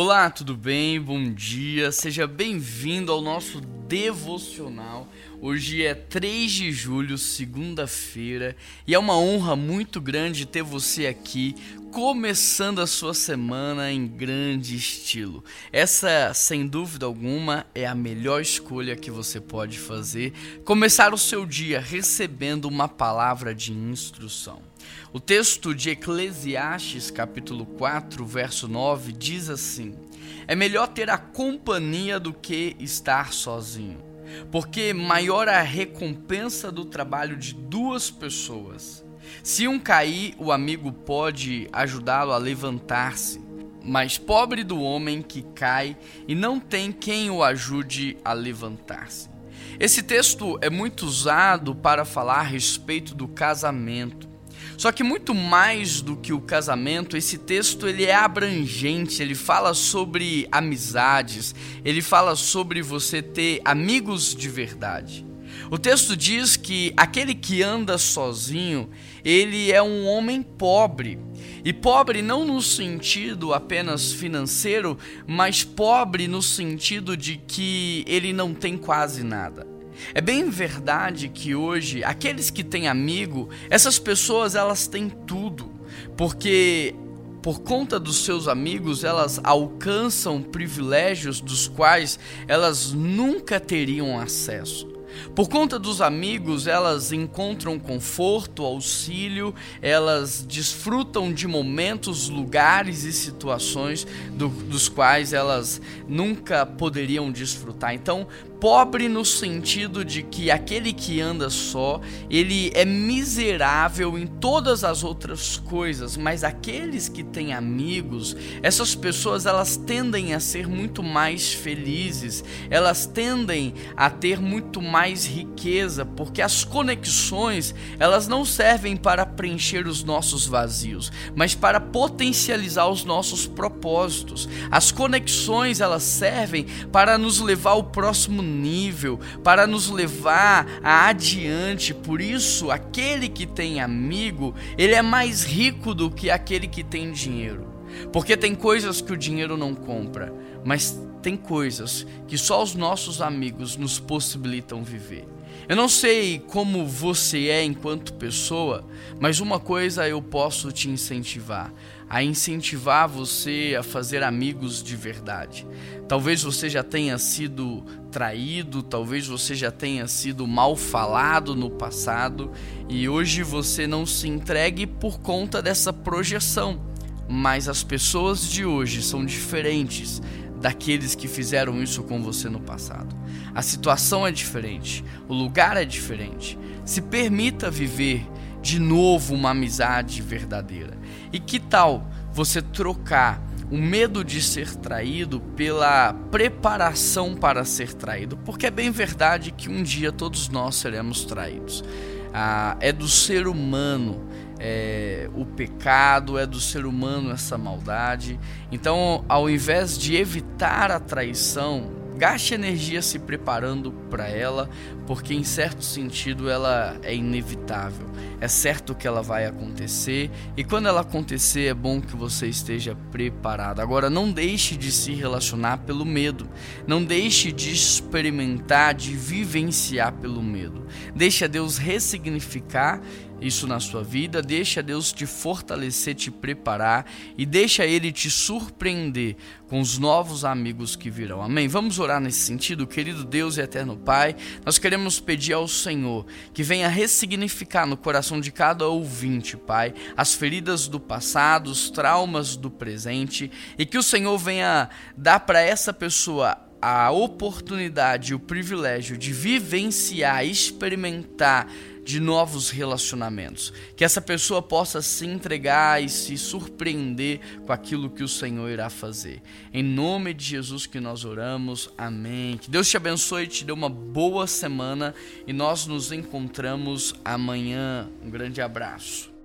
Olá, tudo bem? Bom dia, seja bem-vindo ao nosso devocional. Hoje é 3 de julho, segunda-feira, e é uma honra muito grande ter você aqui, começando a sua semana em grande estilo. Essa, sem dúvida alguma, é a melhor escolha que você pode fazer: começar o seu dia recebendo uma palavra de instrução. O texto de Eclesiastes, capítulo 4, verso 9, diz assim: É melhor ter a companhia do que estar sozinho, porque maior a recompensa do trabalho de duas pessoas. Se um cair, o amigo pode ajudá-lo a levantar-se. Mas pobre do homem que cai e não tem quem o ajude a levantar-se. Esse texto é muito usado para falar a respeito do casamento. Só que muito mais do que o casamento, esse texto ele é abrangente, ele fala sobre amizades, ele fala sobre você ter amigos de verdade. O texto diz que aquele que anda sozinho, ele é um homem pobre. E pobre não no sentido apenas financeiro, mas pobre no sentido de que ele não tem quase nada. É bem verdade que hoje aqueles que têm amigo, essas pessoas elas têm tudo, porque por conta dos seus amigos, elas alcançam privilégios dos quais elas nunca teriam acesso. Por conta dos amigos, elas encontram conforto, auxílio, elas desfrutam de momentos, lugares e situações do, dos quais elas nunca poderiam desfrutar. Então, pobre no sentido de que aquele que anda só, ele é miserável em todas as outras coisas, mas aqueles que têm amigos, essas pessoas elas tendem a ser muito mais felizes, elas tendem a ter muito mais riqueza, porque as conexões, elas não servem para preencher os nossos vazios, mas para potencializar os nossos propósitos. As conexões, elas servem para nos levar ao próximo nível, para nos levar a adiante. Por isso, aquele que tem amigo, ele é mais rico do que aquele que tem dinheiro. Porque tem coisas que o dinheiro não compra, mas tem coisas que só os nossos amigos nos possibilitam viver. Eu não sei como você é enquanto pessoa, mas uma coisa eu posso te incentivar: a incentivar você a fazer amigos de verdade. Talvez você já tenha sido traído, talvez você já tenha sido mal falado no passado e hoje você não se entregue por conta dessa projeção. Mas as pessoas de hoje são diferentes daqueles que fizeram isso com você no passado. A situação é diferente, o lugar é diferente. Se permita viver de novo uma amizade verdadeira. E que tal você trocar o medo de ser traído pela preparação para ser traído? Porque é bem verdade que um dia todos nós seremos traídos. Ah, é do ser humano é, o pecado, é do ser humano essa maldade. Então, ao invés de evitar a traição, gaste energia se preparando para ela, porque em certo sentido ela é inevitável. É certo que ela vai acontecer e quando ela acontecer é bom que você esteja preparado. Agora não deixe de se relacionar pelo medo. Não deixe de experimentar, de vivenciar pelo medo. Deixe a Deus ressignificar isso na sua vida, deixa Deus te fortalecer, te preparar e deixa Ele te surpreender com os novos amigos que virão. Amém? Vamos orar nesse sentido, querido Deus e eterno Pai. Nós queremos pedir ao Senhor que venha ressignificar no coração de cada ouvinte, Pai, as feridas do passado, os traumas do presente e que o Senhor venha dar para essa pessoa a oportunidade, o privilégio de vivenciar, experimentar de novos relacionamentos. Que essa pessoa possa se entregar e se surpreender com aquilo que o Senhor irá fazer. Em nome de Jesus que nós oramos. Amém. Que Deus te abençoe te dê uma boa semana e nós nos encontramos amanhã. Um grande abraço.